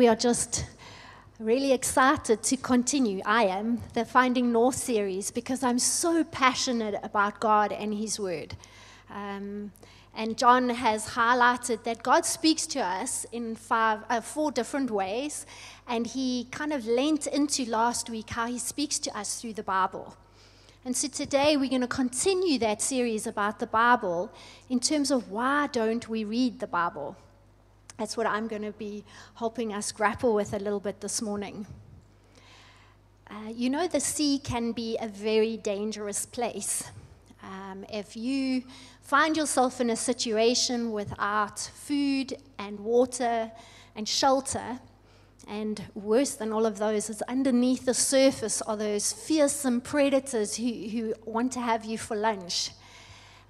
We are just really excited to continue. I am the Finding North series because I'm so passionate about God and His Word. Um, and John has highlighted that God speaks to us in five, uh, four different ways. And he kind of lent into last week how he speaks to us through the Bible. And so today we're going to continue that series about the Bible in terms of why don't we read the Bible? That's what I'm going to be helping us grapple with a little bit this morning. Uh, you know, the sea can be a very dangerous place. Um, if you find yourself in a situation without food and water and shelter, and worse than all of those is underneath the surface are those fearsome predators who, who want to have you for lunch.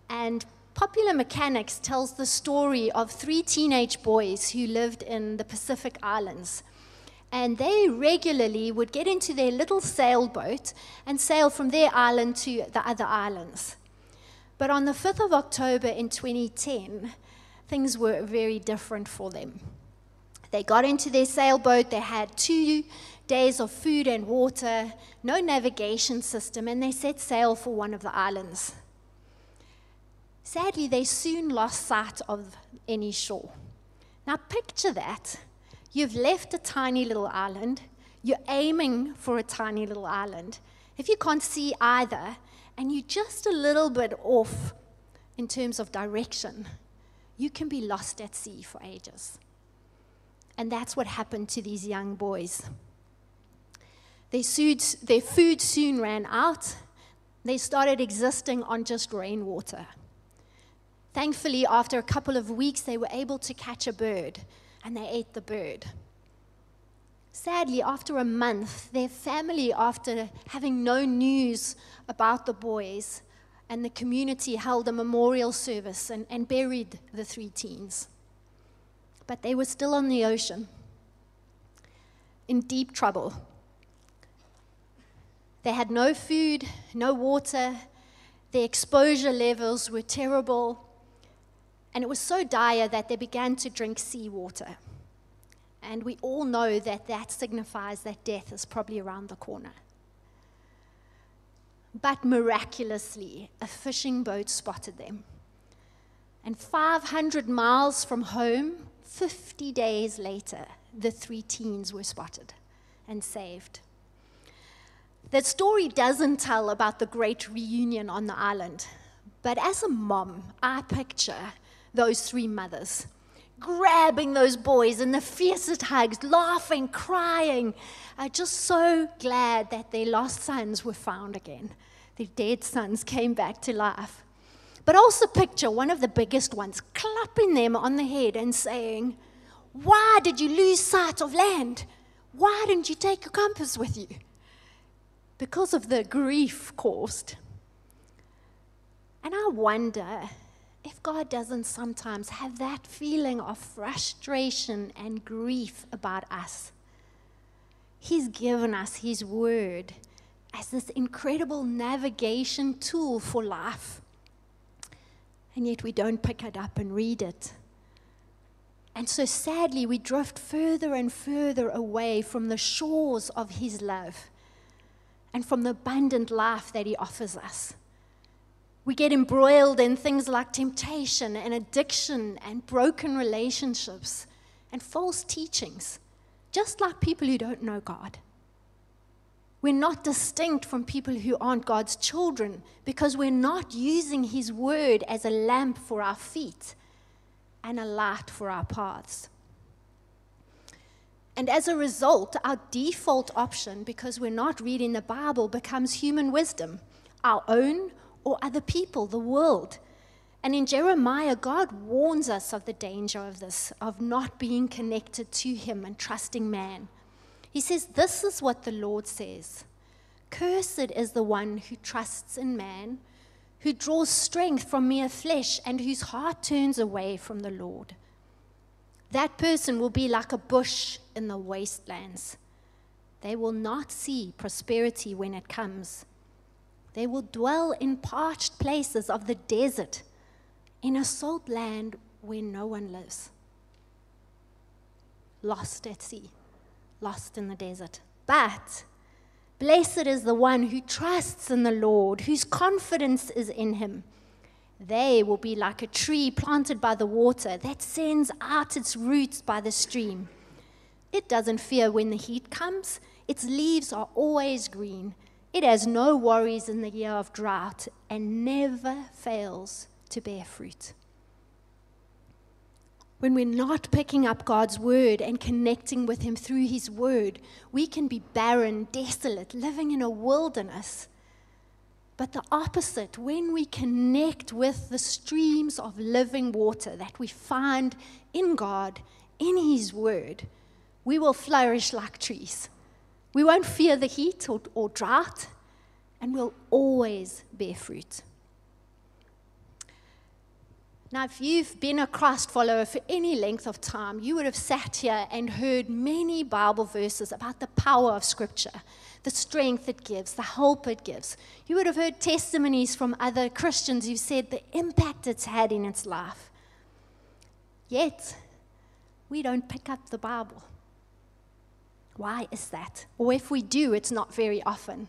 And Popular Mechanics tells the story of three teenage boys who lived in the Pacific Islands. And they regularly would get into their little sailboat and sail from their island to the other islands. But on the 5th of October in 2010, things were very different for them. They got into their sailboat, they had two days of food and water, no navigation system, and they set sail for one of the islands. Sadly, they soon lost sight of any shore. Now, picture that. You've left a tiny little island, you're aiming for a tiny little island. If you can't see either, and you're just a little bit off in terms of direction, you can be lost at sea for ages. And that's what happened to these young boys. Their food, soon ran out. They started existing on just rainwater. Thankfully, after a couple of weeks, they were able to catch a bird, and they ate the bird. Sadly, after a month, their family, after having no news about the boys, and the community held a memorial service and, and buried the three teens but they were still on the ocean, in deep trouble. They had no food, no water, their exposure levels were terrible, and it was so dire that they began to drink seawater. And we all know that that signifies that death is probably around the corner. But miraculously, a fishing boat spotted them. And 500 miles from home, 50 days later, the three teens were spotted and saved. That story doesn't tell about the great reunion on the island, but as a mom, I picture those three mothers grabbing those boys in the fiercest hugs, laughing, crying, uh, just so glad that their lost sons were found again. Their dead sons came back to life. But also picture one of the biggest ones clapping them on the head and saying, Why did you lose sight of land? Why didn't you take your compass with you? Because of the grief caused. And I wonder if God doesn't sometimes have that feeling of frustration and grief about us. He's given us His Word as this incredible navigation tool for life and yet we don't pick it up and read it. And so sadly, we drift further and further away from the shores of His love and from the abundant life that He offers us. We get embroiled in things like temptation and addiction and broken relationships and false teachings, just like people who don't know God. We're not distinct from people who aren't God's children because we're not using His word as a lamp for our feet and a light for our paths. And as a result, our default option, because we're not reading the Bible, becomes human wisdom, our own or other people, the world. And in Jeremiah, God warns us of the danger of this, of not being connected to Him and trusting man. He says, This is what the Lord says Cursed is the one who trusts in man, who draws strength from mere flesh, and whose heart turns away from the Lord. That person will be like a bush in the wastelands. They will not see prosperity when it comes. They will dwell in parched places of the desert, in a salt land where no one lives. Lost at sea. lost in the desert. But blessed is the one who trusts in the Lord, whose confidence is in him. They will be like a tree planted by the water that sends out its roots by the stream. It doesn't fear when the heat comes, its leaves are always green. It has no worries in the year of drought and never fails to bear fruit. When we're not picking up God's word and connecting with Him through His word, we can be barren, desolate, living in a wilderness. But the opposite, when we connect with the streams of living water that we find in God, in His word, we will flourish like trees. We won't fear the heat or, or drought, and we'll always bear fruit. Now, if you've been a Christ follower for any length of time, you would have sat here and heard many Bible verses about the power of Scripture, the strength it gives, the hope it gives. You would have heard testimonies from other Christians who said the impact it's had in its life. Yet, we don't pick up the Bible. Why is that? Or if we do, it's not very often.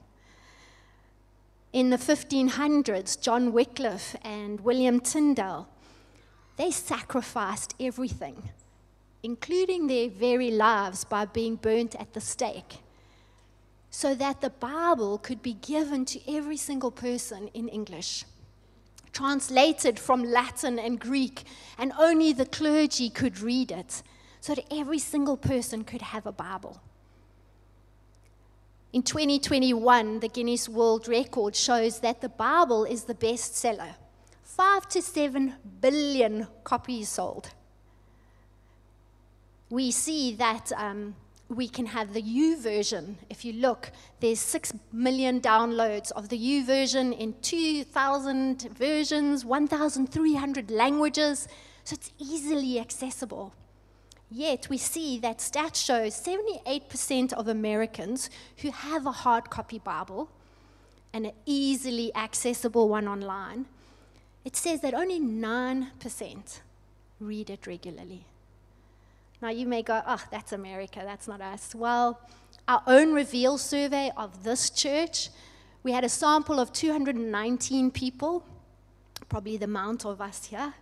In the 1500s, John Wycliffe and William Tyndale, they sacrificed everything, including their very lives by being burnt at the stake, so that the Bible could be given to every single person in English. Translated from Latin and Greek, and only the clergy could read it, so that every single person could have a Bible. In 2021, the Guinness World Record shows that the Bible is the bestseller. Five to seven billion copies sold. We see that um, we can have the YouVersion. If you look, there's six million downloads of the YouVersion in 2,000 versions, 1,300 languages, so it's easily accessible. Yet we see that stats show 78% of Americans who have a hard copy Bible and an easily accessible one online, it says that only 9% read it regularly. Now you may go, oh, that's America, that's not us. Well, our own reveal survey of this church, we had a sample of 219 people, probably the amount of us here.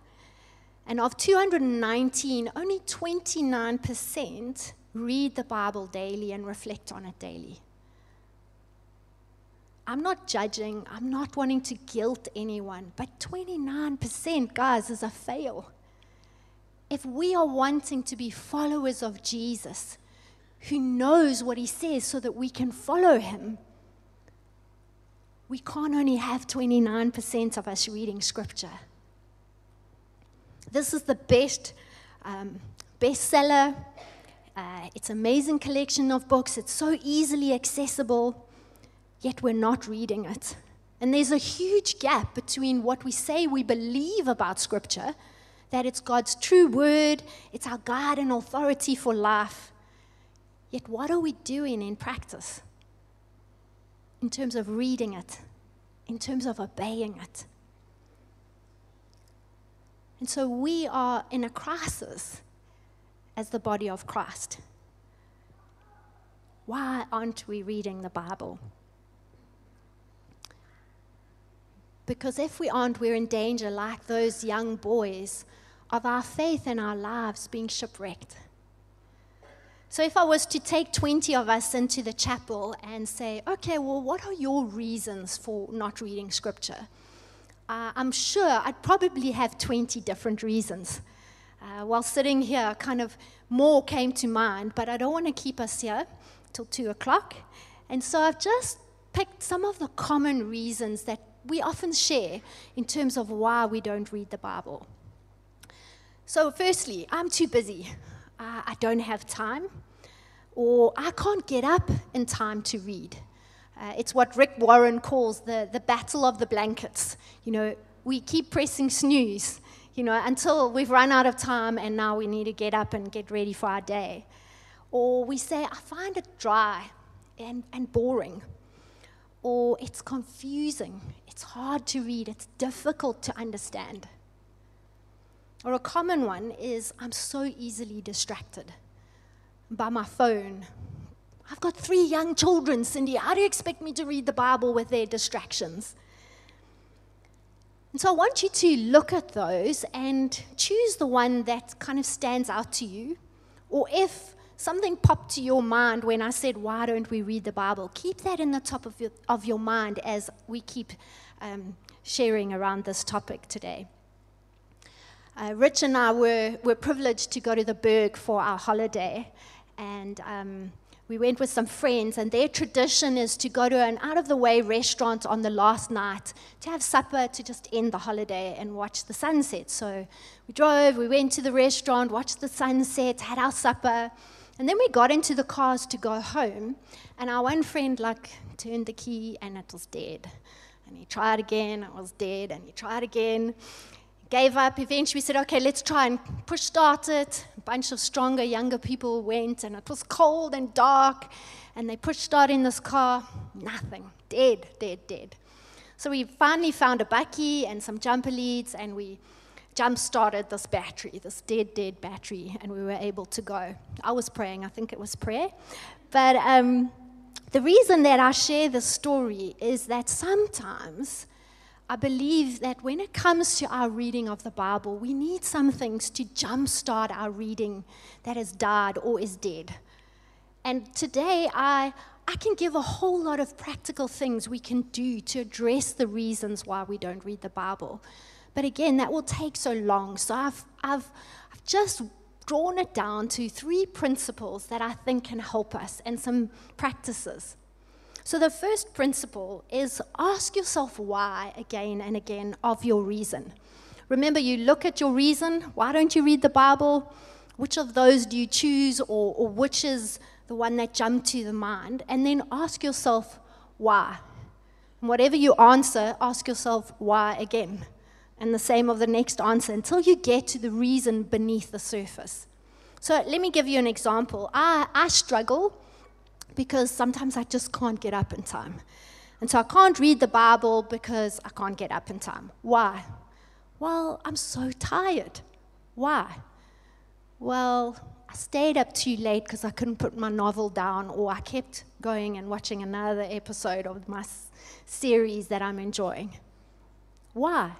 And of 219, only 29% read the Bible daily and reflect on it daily. I'm not judging, I'm not wanting to guilt anyone, but 29%, guys, is a fail. If we are wanting to be followers of Jesus, who knows what he says so that we can follow him, we can't only have 29% of us reading scripture. This is the best um, bestseller. Uh, it's amazing collection of books. It's so easily accessible, yet we're not reading it. And there's a huge gap between what we say we believe about Scripture, that it's God's true word, it's our guide and authority for life. Yet, what are we doing in practice in terms of reading it, in terms of obeying it? And so we are in a crisis as the body of Christ. Why aren't we reading the Bible? Because if we aren't, we're in danger, like those young boys, of our faith and our lives being shipwrecked. So, if I was to take 20 of us into the chapel and say, okay, well, what are your reasons for not reading scripture? Uh, I'm sure I'd probably have 20 different reasons. Uh, while sitting here, kind of more came to mind, but I don't want to keep us here till 2 o'clock. And so I've just picked some of the common reasons that we often share in terms of why we don't read the Bible. So, firstly, I'm too busy. Uh, I don't have time, or I can't get up in time to read. Uh, it's what Rick Warren calls the, the battle of the blankets. You know, we keep pressing snooze, you know, until we've run out of time and now we need to get up and get ready for our day. Or we say, I find it dry and, and boring. Or it's confusing, it's hard to read, it's difficult to understand. Or a common one is, I'm so easily distracted by my phone, I've got three young children, Cindy. How do you expect me to read the Bible with their distractions? And so I want you to look at those and choose the one that kind of stands out to you. Or if something popped to your mind when I said, Why don't we read the Bible? Keep that in the top of your, of your mind as we keep um, sharing around this topic today. Uh, Rich and I were, were privileged to go to the Berg for our holiday. And um, we went with some friends, and their tradition is to go to an out of the way restaurant on the last night to have supper to just end the holiday and watch the sunset. So we drove, we went to the restaurant, watched the sunset, had our supper, and then we got into the cars to go home. And our one friend, like, turned the key and it was dead. And he tried again, it was dead, and he tried again gave up. Eventually, we said, okay, let's try and push start it. A bunch of stronger, younger people went, and it was cold and dark. And they pushed start in this car. Nothing. Dead, dead, dead. So we finally found a bakkie and some jumper leads, and we jump started this battery, this dead, dead battery, and we were able to go. I was praying, I think it was prayer. But um, the reason that I share this story is that sometimes I believe that when it comes to our reading of the Bible, we need some things to jumpstart our reading that has died or is dead. And today, I, I can give a whole lot of practical things we can do to address the reasons why we don't read the Bible. But again, that will take so long. So I've, I've, I've just drawn it down to three principles that I think can help us and some practices. So, the first principle is ask yourself why again and again of your reason. Remember, you look at your reason. Why don't you read the Bible? Which of those do you choose, or, or which is the one that jumped to the mind? And then ask yourself why. And whatever you answer, ask yourself why again. And the same of the next answer until you get to the reason beneath the surface. So, let me give you an example. I, I struggle because sometimes I just can't get up in time. And so I can't read the Bible because I can't get up in time. Why? Well, I'm so tired. Why? Well, I stayed up too late because I couldn't put my novel down, or I kept going and watching another episode of my series that I'm enjoying. Why?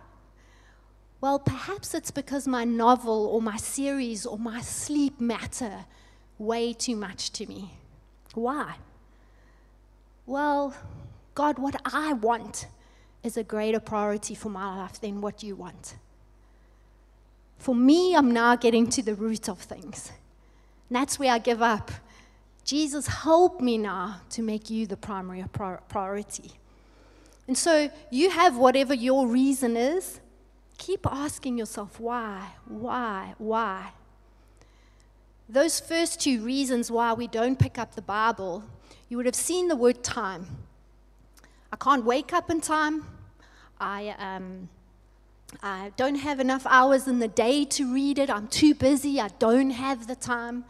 Well, perhaps it's because my novel or my series or my sleep matter way too much to me. Why? Well, God, what I want is a greater priority for my life than what you want. For me, I'm now getting to the root of things. And that's where I give up. Jesus, help me now to make you the primary priority. And so you have whatever your reason is. Keep asking yourself why, why, why. Those first two reasons why we don't pick up the Bible, you would have seen the word time. I can't wake up in time. I, um, I don't have enough hours in the day to read it. I'm too busy. I don't have the time.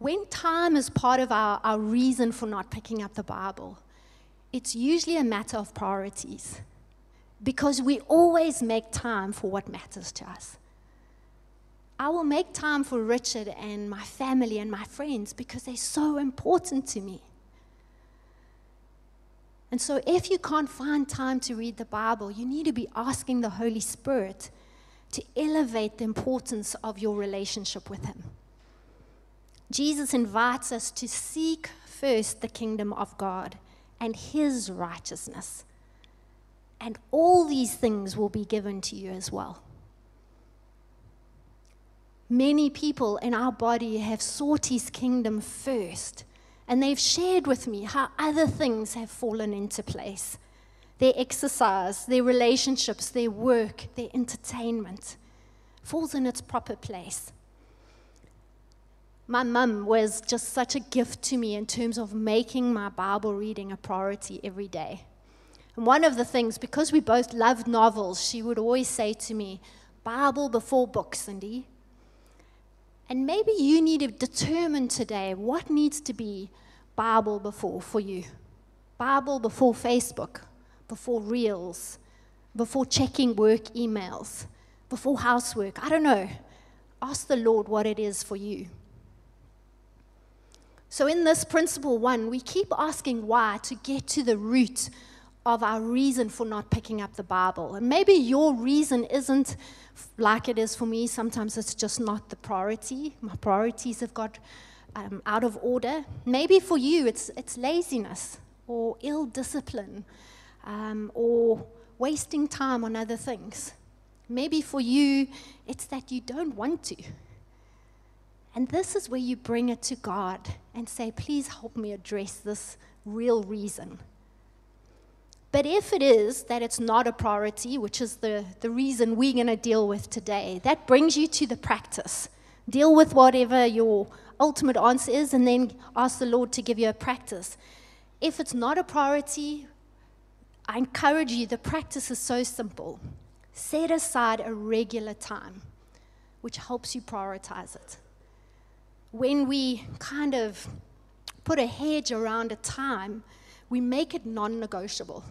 When time is part of our, our reason for not picking up the Bible, it's usually a matter of priorities because we always make time for what matters to us. I will make time for Richard and my family and my friends because they're so important to me. And so, if you can't find time to read the Bible, you need to be asking the Holy Spirit to elevate the importance of your relationship with Him. Jesus invites us to seek first the kingdom of God and His righteousness, and all these things will be given to you as well. Many people in our body have sought his kingdom first, and they've shared with me how other things have fallen into place their exercise, their relationships, their work, their entertainment falls in its proper place. My mum was just such a gift to me in terms of making my Bible reading a priority every day. And one of the things, because we both loved novels, she would always say to me, Bible before book, Cindy. And maybe you need to determine today what needs to be Bible before for you. Bible before Facebook, before Reels, before checking work emails, before housework. I don't know. Ask the Lord what it is for you. So, in this principle one, we keep asking why to get to the root of our reason for not picking up the Bible. And maybe your reason isn't like it is for me. Sometimes it's just not the priority. My priorities have got um, out of order. Maybe for you, it's, it's laziness or ill discipline um, or wasting time on other things. Maybe for you, it's that you don't want to. And this is where you bring it to God and say, please help me address this real reason. But if it is that it's not a priority, which is the, the reason we're going to deal with today, that brings you to the practice. Deal with whatever your ultimate answer is, and then ask the Lord to give you a practice. If it's not a priority, I encourage you, the practice is so simple. Set aside a regular time, which helps you prioritize it when we kind of put a hedge around a time, we make it non negotiable.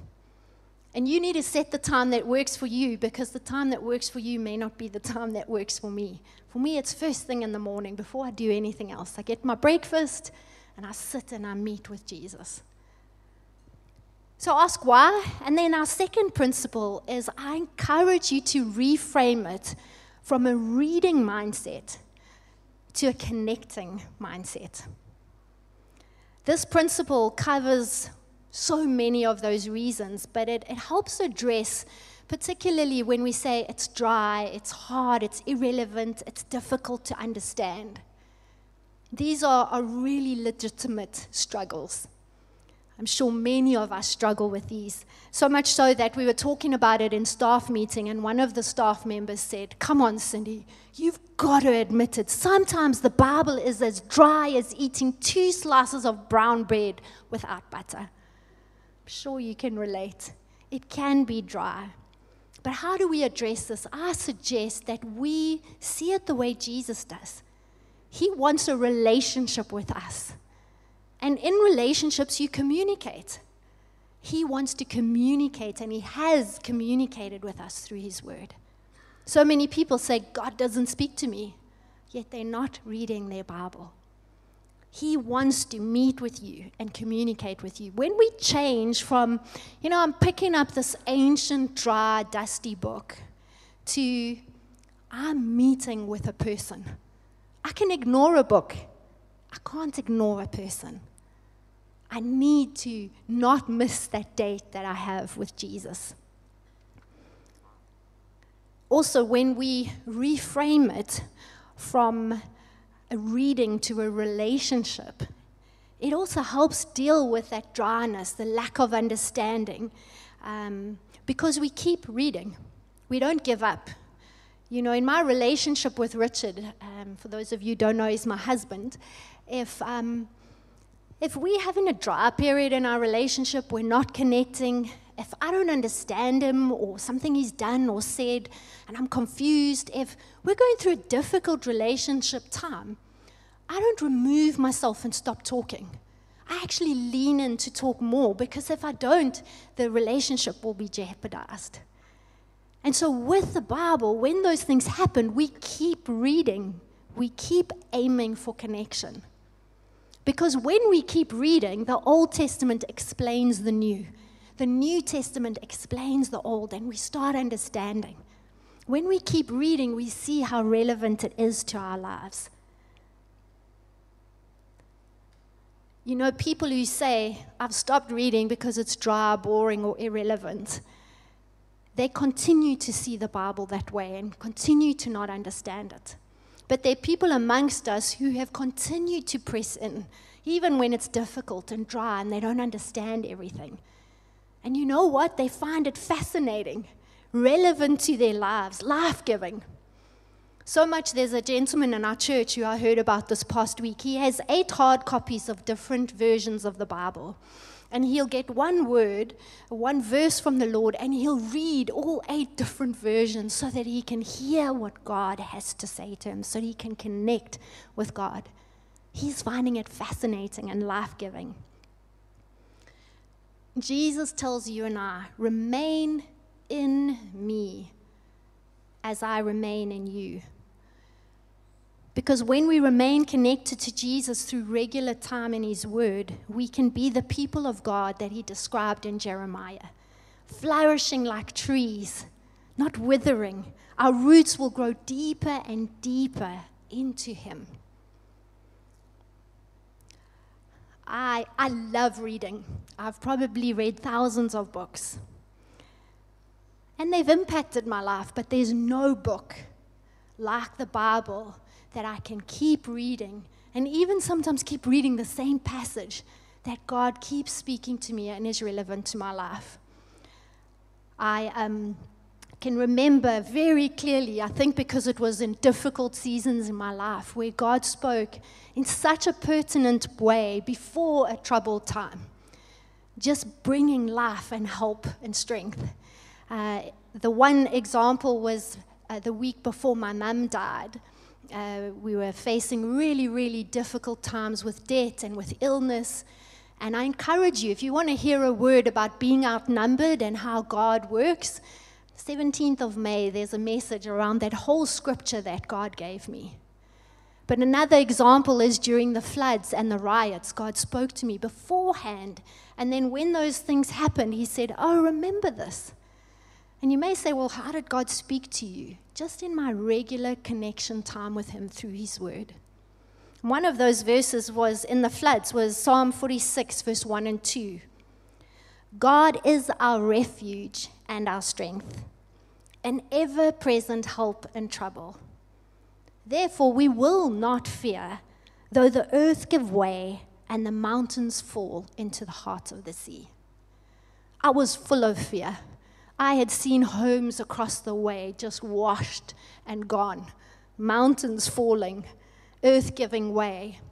And you need to set the time that works for you because the time that works for you may not be the time that works for me. For me, it's first thing in the morning before I do anything else. I get my breakfast and I sit and I meet with Jesus. So ask why. And then our second principle is I encourage you to reframe it from a reading mindset to a connecting mindset. This principle covers so many of those reasons, but it, it helps address, particularly when we say it's dry, it's hard, it's irrelevant, it's difficult to understand. These are, are really legitimate struggles. I'm sure many of us struggle with these. So much so that we were talking about it in staff meeting, and one of the staff members said, Come on, Cindy, you've got to admit it. Sometimes the Bible is as dry as eating two slices of brown bread without butter. I'm sure you can relate. It can be dry. But how do we address this? I suggest that we see it the way Jesus does. He wants a relationship with us. And in relationships, you communicate. He wants to communicate, and He has communicated with us through His Word. So many people say, God doesn't speak to me, yet they're not reading their Bible. He wants to meet with you and communicate with you. When we change from, you know, I'm picking up this ancient, dry, dusty book to I'm meeting with a person. I can ignore a book, I can't ignore a person. I need to not miss that date that I have with Jesus. Also, when we reframe it from a reading to a relationship, it also helps deal with that dryness, the lack of understanding, um, because we keep reading. We don't give up. You know, in my relationship with Richard, um, for those of you who don't know, he's my husband. If um, if we're having a dry period in our relationship, we're not connecting, if I don't understand him or something he's done or said, and I'm confused, if we're going through a difficult relationship time, I don't remove myself and stop talking. I actually lean in to talk more because if I don't, the relationship will be jeopardized. And so, with the Bible, when those things happen, we keep reading, we keep aiming for connection. Because when we keep reading, the Old Testament explains the New. The New Testament explains the Old, and we start understanding. When we keep reading, we see how relevant it is to our lives. You know, people who say, I've stopped reading because it's dry, boring, or irrelevant, they continue to see the Bible that way and continue to not understand it. But there are people amongst us who have continued to press in, even when it's difficult and dry and they don't understand everything. And you know what? They find it fascinating, relevant to their lives, life giving. So much there's a gentleman in our church who I heard about this past week. He has eight hard copies of different versions of the Bible and he'll get one word, one verse from the Lord, and he'll read all eight different versions so that he can hear what God has to say to him, so he can connect with God. He's finding it fascinating and life giving. Jesus tells you and I, remain in me as I remain in you. Because when we remain connected to Jesus through regular time in His Word, we can be the people of God that He described in Jeremiah, flourishing like trees, not withering. Our roots will grow deeper and deeper into Him. I, I love reading. I've probably read thousands of books. And they've impacted my life, but there's no book like the Bible that I can keep reading and even sometimes keep reading the same passage that God keeps speaking to me and is relevant to my life. I um, can remember very clearly, I think because it was in difficult seasons in my life, where God spoke in such a pertinent way before a troubled time, just bringing life and hope and strength. Uh, the one example was uh, the week before my mum died. Uh, we were facing really, really difficult times with debt and with illness. And I encourage you, if you want to hear a word about being outnumbered and how God works, 17th of May, there's a message around that whole scripture that God gave me. But another example is during the floods and the riots, God spoke to me beforehand. And then when those things happened, He said, Oh, remember this. And you may say, well, how did God speak to you? Just in my regular connection time with Him through His Word. One of those verses was in the floods, was Psalm 46, verse 1 and 2. God is our refuge and our strength, an ever present help in trouble. Therefore, we will not fear, though the earth give way and the mountains fall into the heart of the sea. I was full of fear. I had seen homes across the way just washed and gone, mountains falling, earth giving way. I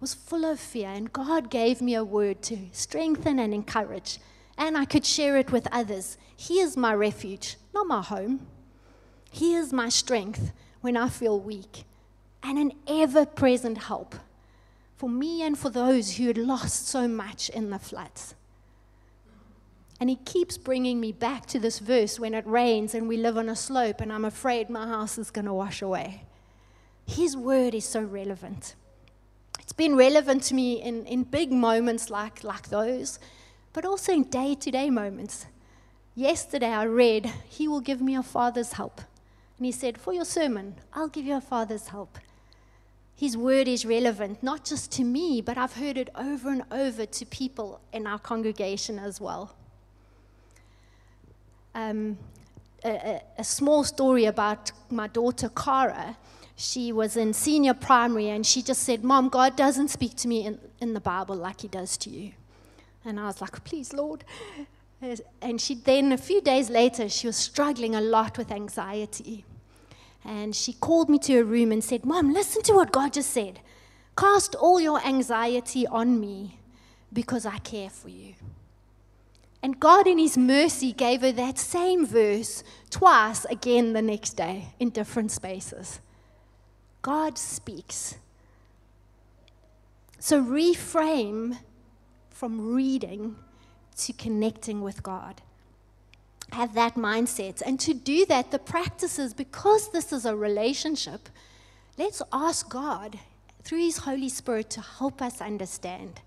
was full of fear, and God gave me a word to strengthen and encourage, and I could share it with others. He is my refuge, not my home. He is my strength when I feel weak, and an ever present help for me and for those who had lost so much in the floods. And he keeps bringing me back to this verse when it rains and we live on a slope and I'm afraid my house is going to wash away. His word is so relevant. It's been relevant to me in, in big moments like, like those, but also in day to day moments. Yesterday I read, He will give me a father's help. And he said, For your sermon, I'll give you a father's help. His word is relevant, not just to me, but I've heard it over and over to people in our congregation as well um, a, a, small story about my daughter, Cara. She was in senior primary and she just said, Mom, God doesn't speak to me in, in the Bible like He does to you. And I was like, Please, Lord. And she then, a few days later, she was struggling a lot with anxiety. And she called me to her room and said, Mom, listen to what God just said. Cast all your anxiety on me because I care for you. And God, in His mercy, gave her that same verse twice again the next day in different spaces. God speaks. So reframe from reading to connecting with God. Have that mindset. And to do that, the practices, because this is a relationship, let's ask God through His Holy Spirit to help us understand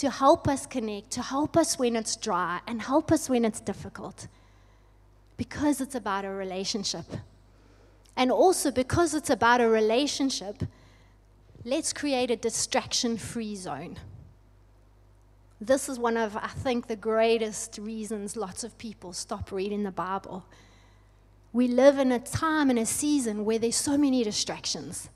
to help us connect, to help us when it's dry, and help us when it's difficult. Because it's about a relationship. And also because it's about a relationship, let's create a distraction free zone. This is one of, I think, the greatest reasons lots of people stop reading the Bible. We live in a time and a season where there's so many distractions.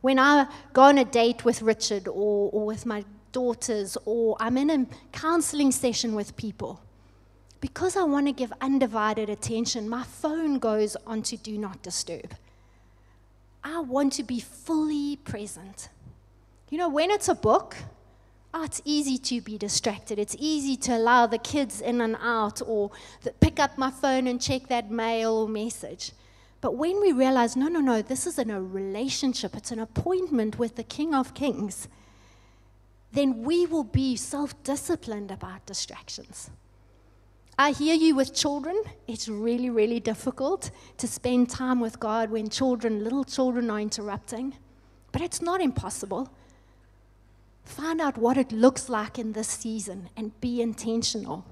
When I go on a date with Richard or, or with my daughters or I'm in a counseling session with people, because I want to give undivided attention, my phone goes onto do not disturb. I want to be fully present. You know, when it's a book, oh, it's easy to be distracted. It's easy to allow the kids in and out or pick up my phone and check that mail or message. But when we realize, no, no, no, this isn't a relationship, it's an appointment with the King of Kings then we will be self disciplined about distractions. I hear you with children. It's really, really difficult to spend time with God when children, little children, are interrupting. but it's not impossible. Find out what it looks like in this season and be intentional.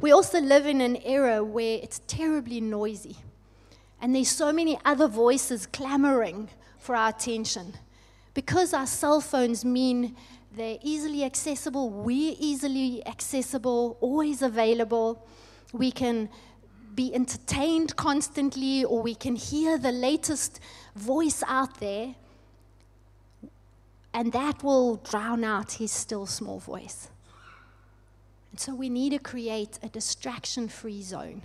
We also live in an era where it's terribly noisy, and there's so many other voices clamoring for our attention. Because our cell phones mean they're easily accessible, we're easily accessible, always available. We can be entertained constantly, or we can hear the latest voice out there, and that will drown out his still small voice. And so we need to create a distraction free zone.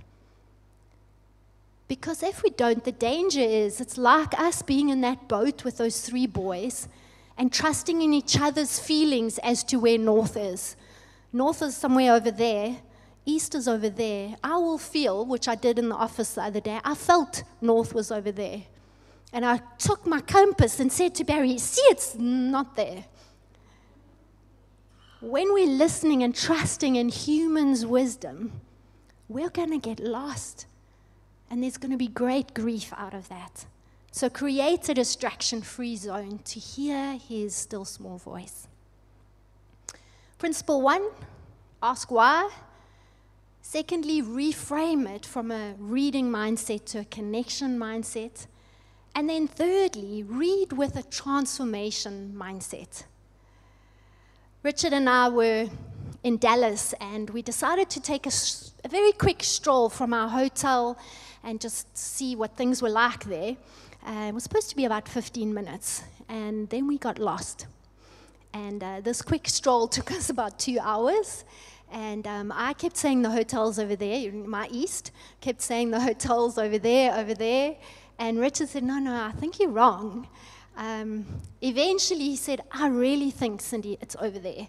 Because if we don't, the danger is it's like us being in that boat with those three boys and trusting in each other's feelings as to where north is. North is somewhere over there, east is over there. I will feel, which I did in the office the other day, I felt north was over there. And I took my compass and said to Barry, See, it's not there when we're listening and trusting in humans' wisdom, we're going to get lost. And there's going to be great grief out of that. So create a distraction free zone to hear his still small voice. Principle one ask why. Secondly, reframe it from a reading mindset to a connection mindset. And then thirdly, read with a transformation mindset. Richard and I were in Dallas and we decided to take a, a, very quick stroll from our hotel and just see what things were like there. Uh, it was supposed to be about 15 minutes, and then we got lost. And uh, this quick stroll took us about two hours. And um, I kept saying the hotel's over there, my east, kept saying the hotel's over there, over there. And Richard said, No, no, I think you're wrong. Um, eventually, he said, I really think, Cindy, it's over there.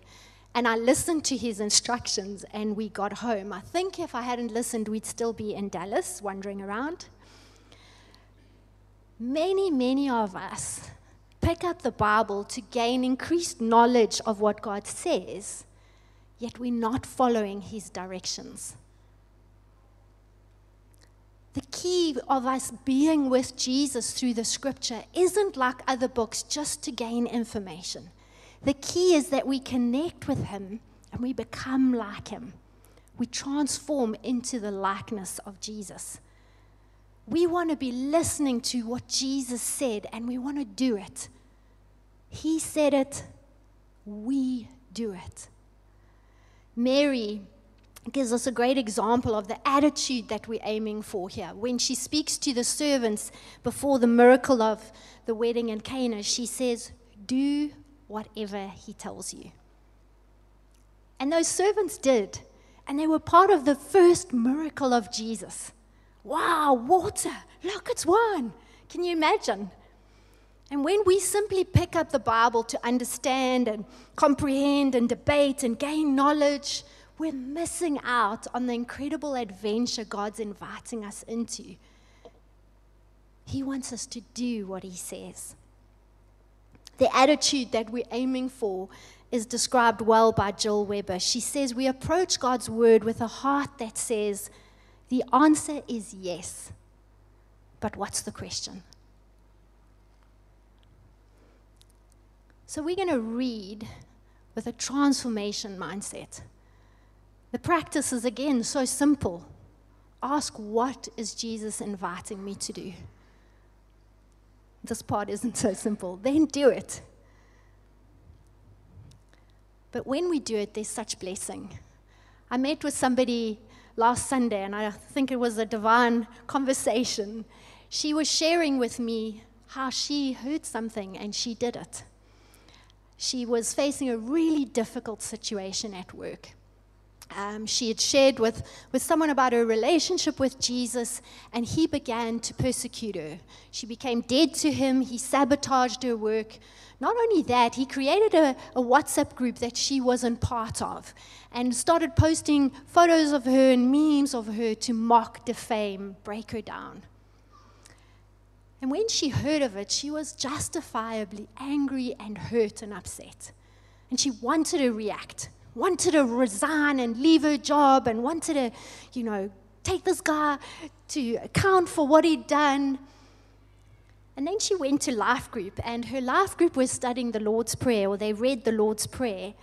And I listened to his instructions and we got home. I think if I hadn't listened, we'd still be in Dallas wandering around. Many, many of us pick up the Bible to gain increased knowledge of what God says, yet we're not following his directions. The key of us being with Jesus through the scripture isn't like other books just to gain information. The key is that we connect with him and we become like him. We transform into the likeness of Jesus. We want to be listening to what Jesus said and we want to do it. He said it, we do it. Mary gives us a great example of the attitude that we're aiming for here. When she speaks to the servants before the miracle of the wedding in Cana, she says, Do whatever he tells you. And those servants did. And they were part of the first miracle of Jesus. Wow, water. Look, it's wine. Can you imagine? And when we simply pick up the Bible to understand and comprehend and debate and gain knowledge, we're missing out on the incredible adventure God's inviting us into. He wants us to do what He says. The attitude that we're aiming for is described well by Jill Weber. She says, We approach God's word with a heart that says, The answer is yes. But what's the question? So we're going to read with a transformation mindset. The practice is again so simple. Ask, what is Jesus inviting me to do? This part isn't so simple. Then do it. But when we do it, there's such blessing. I met with somebody last Sunday, and I think it was a divine conversation. She was sharing with me how she heard something and she did it. She was facing a really difficult situation at work. Um, she had shared with, with someone about her relationship with Jesus, and he began to persecute her. She became dead to him. He sabotaged her work. Not only that, he created a, a WhatsApp group that she wasn't part of and started posting photos of her and memes of her to mock, defame, break her down. And when she heard of it, she was justifiably angry and hurt and upset. And she wanted to react wanted to resign and leave her job and wanted to, you know, take this guy to account for what he'd done. And then she went to life group, and her life group was studying the Lord's Prayer, or they read the Lord's Prayer.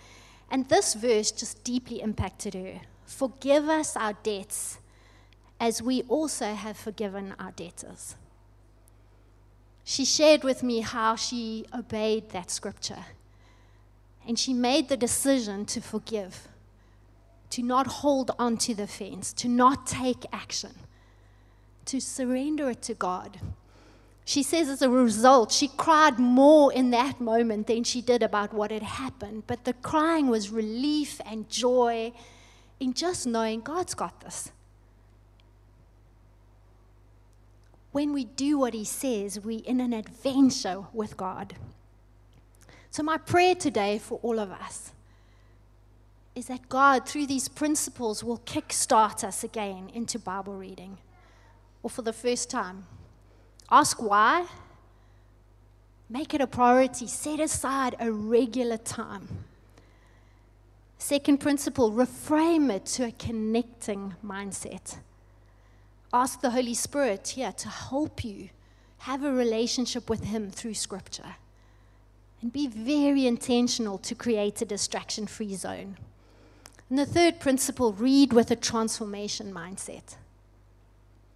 And this verse just deeply impacted her. Forgive us our debts as we also have forgiven our debtors. She shared with me how she obeyed that scripture. And she made the decision to forgive, to not hold on to the fence, to not take action, to surrender it to God. She says as a result, she cried more in that moment than she did about what had happened. But the crying was relief and joy in just knowing God's got this. When we do what He says, we're in an adventure with God. So, my prayer today for all of us is that God, through these principles, will kickstart us again into Bible reading, or for the first time Ask why. Make it a priority. Set aside a regular time. Second principle, reframe it to a connecting mindset. Ask the Holy Spirit here to help you have a relationship with Him through Scripture. And be very intentional to create a distraction free zone. And the third principle, read with a transformation mindset.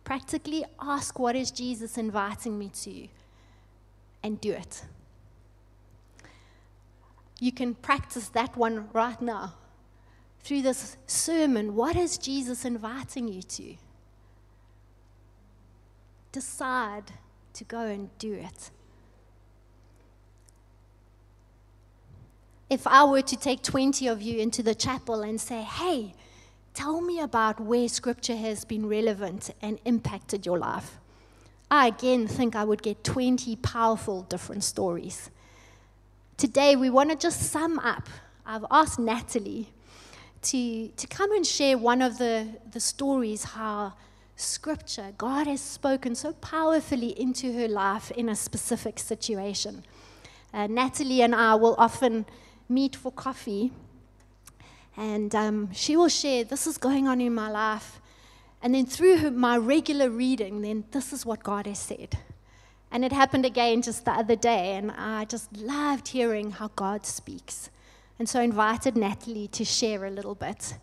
Practically ask, What is Jesus inviting me to? And do it. You can practice that one right now. Through this sermon, what is Jesus inviting you to? Decide to go and do it. If I were to take 20 of you into the chapel and say, hey, Tell me about where scripture has been relevant and impacted your life. I again think I would get 20 powerful different stories. Today, we want to just sum up. I've asked Natalie to, to come and share one of the, the stories how scripture, God has spoken so powerfully into her life in a specific situation. Uh, Natalie and I will often meet for coffee and um, she will share, This is going on in my life. And then through her, my regular reading, then this is what God has said. And it happened again just the other day, and I just loved hearing how God speaks. And so I invited Natalie to share a little bit.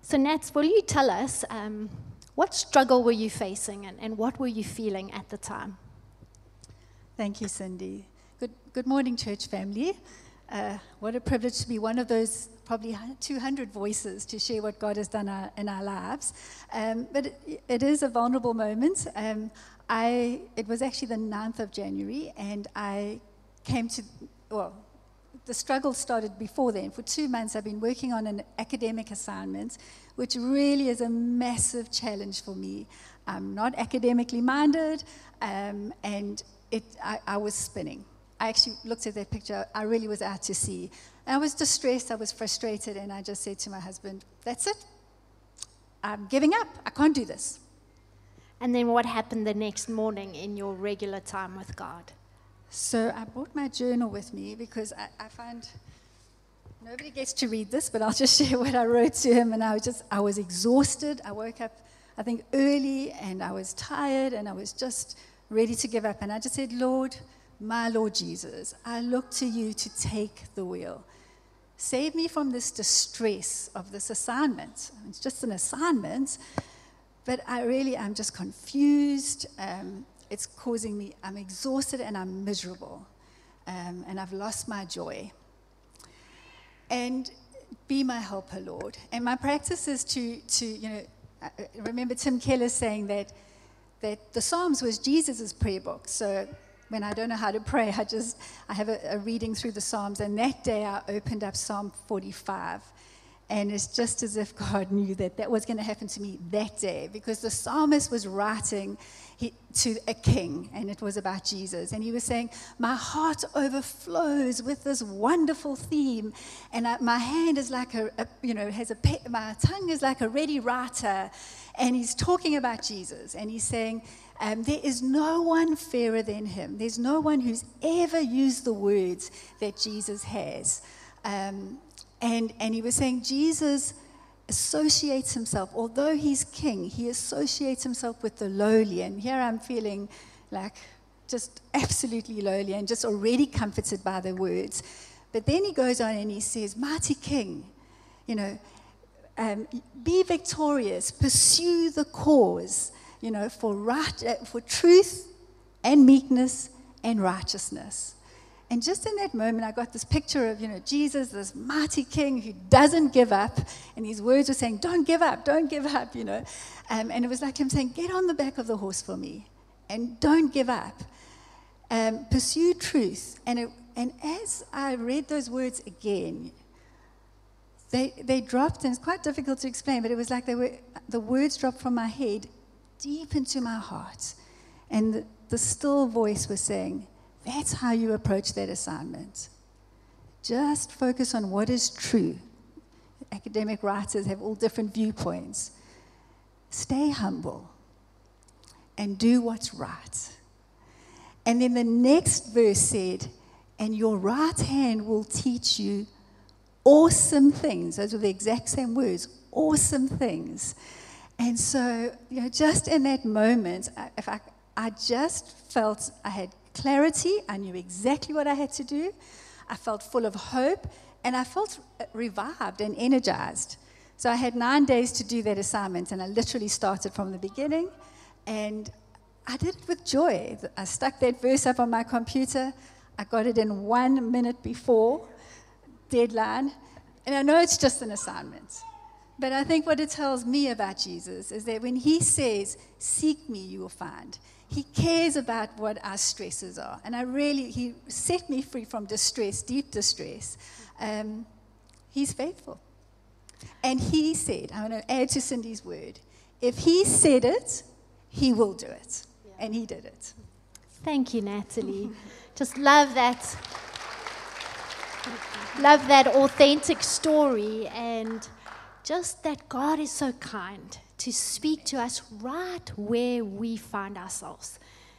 So, Nat, will you tell us um, what struggle were you facing and, and what were you feeling at the time? Thank you, Cindy. Good, good morning, church family. Uh, what a privilege to be one of those probably 200 voices to share what God has done our, in our lives. Um, but it, it is a vulnerable moment. Um, I, it was actually the 9th of January, and I came to, well, the struggle started before then. For two months, I've been working on an academic assignment, which really is a massive challenge for me. I'm not academically minded, um, and it, I, I was spinning. I actually looked at that picture. I really was out to sea. I was distressed. I was frustrated. And I just said to my husband, That's it. I'm giving up. I can't do this. And then what happened the next morning in your regular time with God? So I brought my journal with me because I, I find nobody gets to read this, but I'll just share what I wrote to him. And I was just, I was exhausted. I woke up, I think, early and I was tired and I was just ready to give up. And I just said, Lord, my Lord Jesus, I look to you to take the wheel. Save me from this distress of this assignment. It's just an assignment, but I really am just confused. Um, it's causing me, I'm exhausted and I'm miserable. Um, and I've lost my joy. And be my helper, Lord. And my practice is to, to you know, remember Tim Keller saying that, that the Psalms was Jesus' prayer book. So when I don't know how to pray, I just I have a, a reading through the Psalms, and that day I opened up Psalm 45. And it's just as if God knew that that was going to happen to me that day because the psalmist was writing to a king and it was about Jesus. And he was saying, My heart overflows with this wonderful theme. And I, my hand is like a, a you know, has a, my tongue is like a ready writer. And he's talking about Jesus. And he's saying, um, there is no one fairer than him. There's no one who's ever used the words that Jesus has. Um, and, and he was saying Jesus associates himself, although he's king, he associates himself with the lowly. And here I'm feeling like just absolutely lowly and just already comforted by the words. But then he goes on and he says, Mighty King, you know, um, be victorious, pursue the cause, you know, for, right, uh, for truth and meekness and righteousness. And just in that moment, I got this picture of, you know, Jesus, this mighty king who doesn't give up. And his words were saying, Don't give up, don't give up, you know. Um, and it was like him saying, Get on the back of the horse for me and don't give up. Um, pursue truth. And, it, and as I read those words again, they, they dropped, and it's quite difficult to explain, but it was like they were, the words dropped from my head deep into my heart. And the, still voice was saying, That's how you approach that assignment. Just focus on what is true. Academic writers have all different viewpoints. Stay humble and do what's right. And then the next verse said, And your right hand will teach you awesome things. Those were the exact same words awesome things. And so, you know, just in that moment, if I, I just felt I had clarity, I knew exactly what I had to do, I felt full of hope, and I felt revived and energized. So I had nine days to do that assignment, and I literally started from the beginning, and I did it with joy. I stuck that verse up on my computer. I got it in one minute before deadline. And I know it's just an assignment. But I think what it tells me about Jesus is that when he says, Seek me, you will find, he cares about what our stresses are. And I really, he set me free from distress, deep distress. Um, he's faithful. And he said, I'm going to add to Cindy's word, if he said it, he will do it. Yeah. And he did it. Thank you, Natalie. Just love that love that authentic story and just that God is so kind to speak to us right where we find ourselves.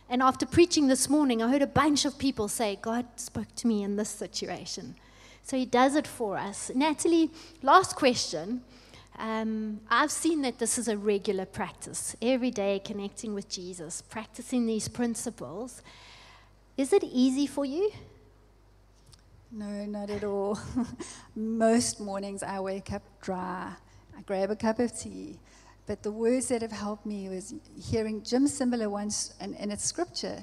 And after preaching this morning, I heard a bunch of people say, God spoke to me in this situation. So he does it for us. Natalie, last question. Um, I've seen that this is a regular practice, every day connecting with Jesus, practicing these principles. Is it easy for you? No, not at all. Most mornings I wake up dry. I grab a cup of tea. But the words that have helped me was hearing Jim Cymbala once, and in its scripture,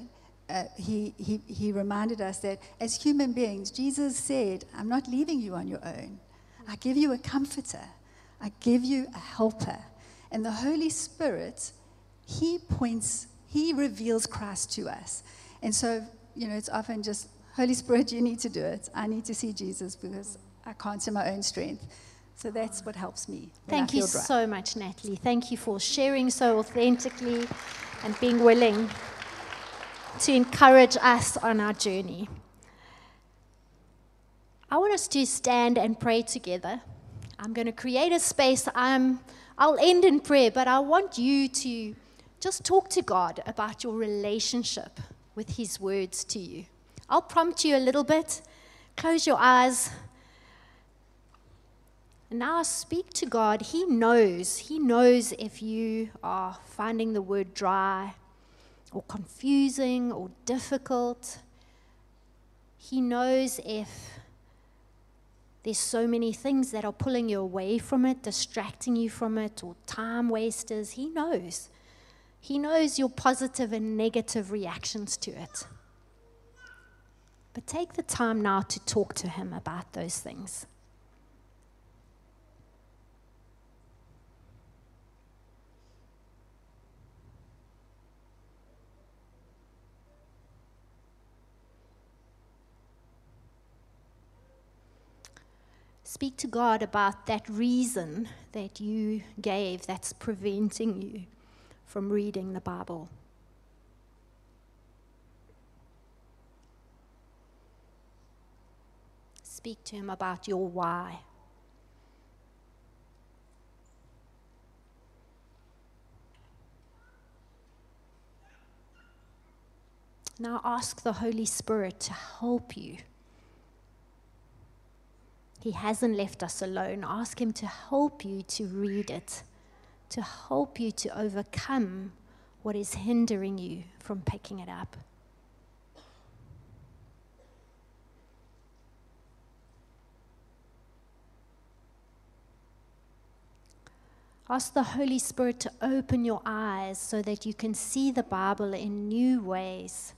uh, he, he, he reminded us that as human beings, Jesus said, I'm not leaving you on your own. I give you a comforter, I give you a helper. And the Holy Spirit, He points, He reveals Christ to us. And so, you know, it's often just Holy Spirit, you need to do it. I need to see Jesus because I can't see my own strength. So that's what helps me. Thank you dry. so much, Natalie. Thank you for sharing so authentically and being willing to encourage us on our journey. I want us to stand and pray together. I'm going to create a space. I'm, I'll end in prayer, but I want you to just talk to God about your relationship with His words to you. I'll prompt you a little bit. Close your eyes. And now speak to God. He knows. He knows if you are finding the word dry or confusing or difficult. He knows if there's so many things that are pulling you away from it, distracting you from it, or time wasters. He knows. He knows your positive and negative reactions to it. But take the time now to talk to Him about those things. Speak to God about that reason that you gave that's preventing you from reading the Bible. Speak to him about your why. Now ask the Holy Spirit to help you. He hasn't left us alone. Ask Him to help you to read it, to help you to overcome what is hindering you from picking it up. Ask the Holy Spirit to open your eyes so that you can see the Bible in new ways.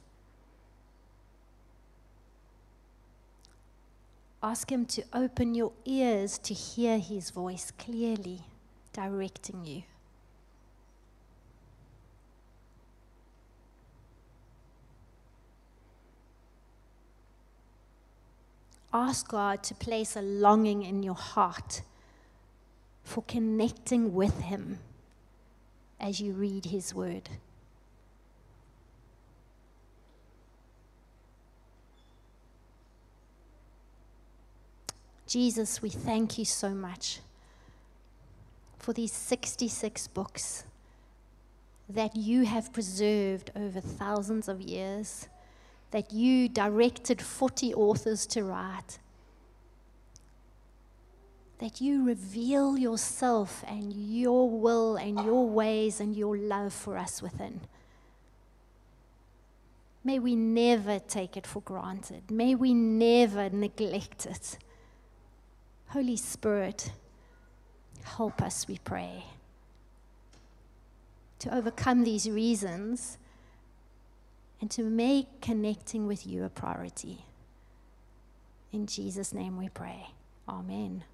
Ask Him to open your ears to hear His voice clearly, directing you. Ask God to place a longing in your heart for connecting with Him as you read His Word. Jesus, we thank you so much for these 66 books that you have preserved over thousands of years, that you directed 40 authors to write, that you reveal yourself and your will and your ways and your love for us within. May we never take it for granted. May we never neglect it. Holy Spirit, help us, we pray, to overcome these reasons and to make connecting with you a priority. In Jesus' name we pray. Amen.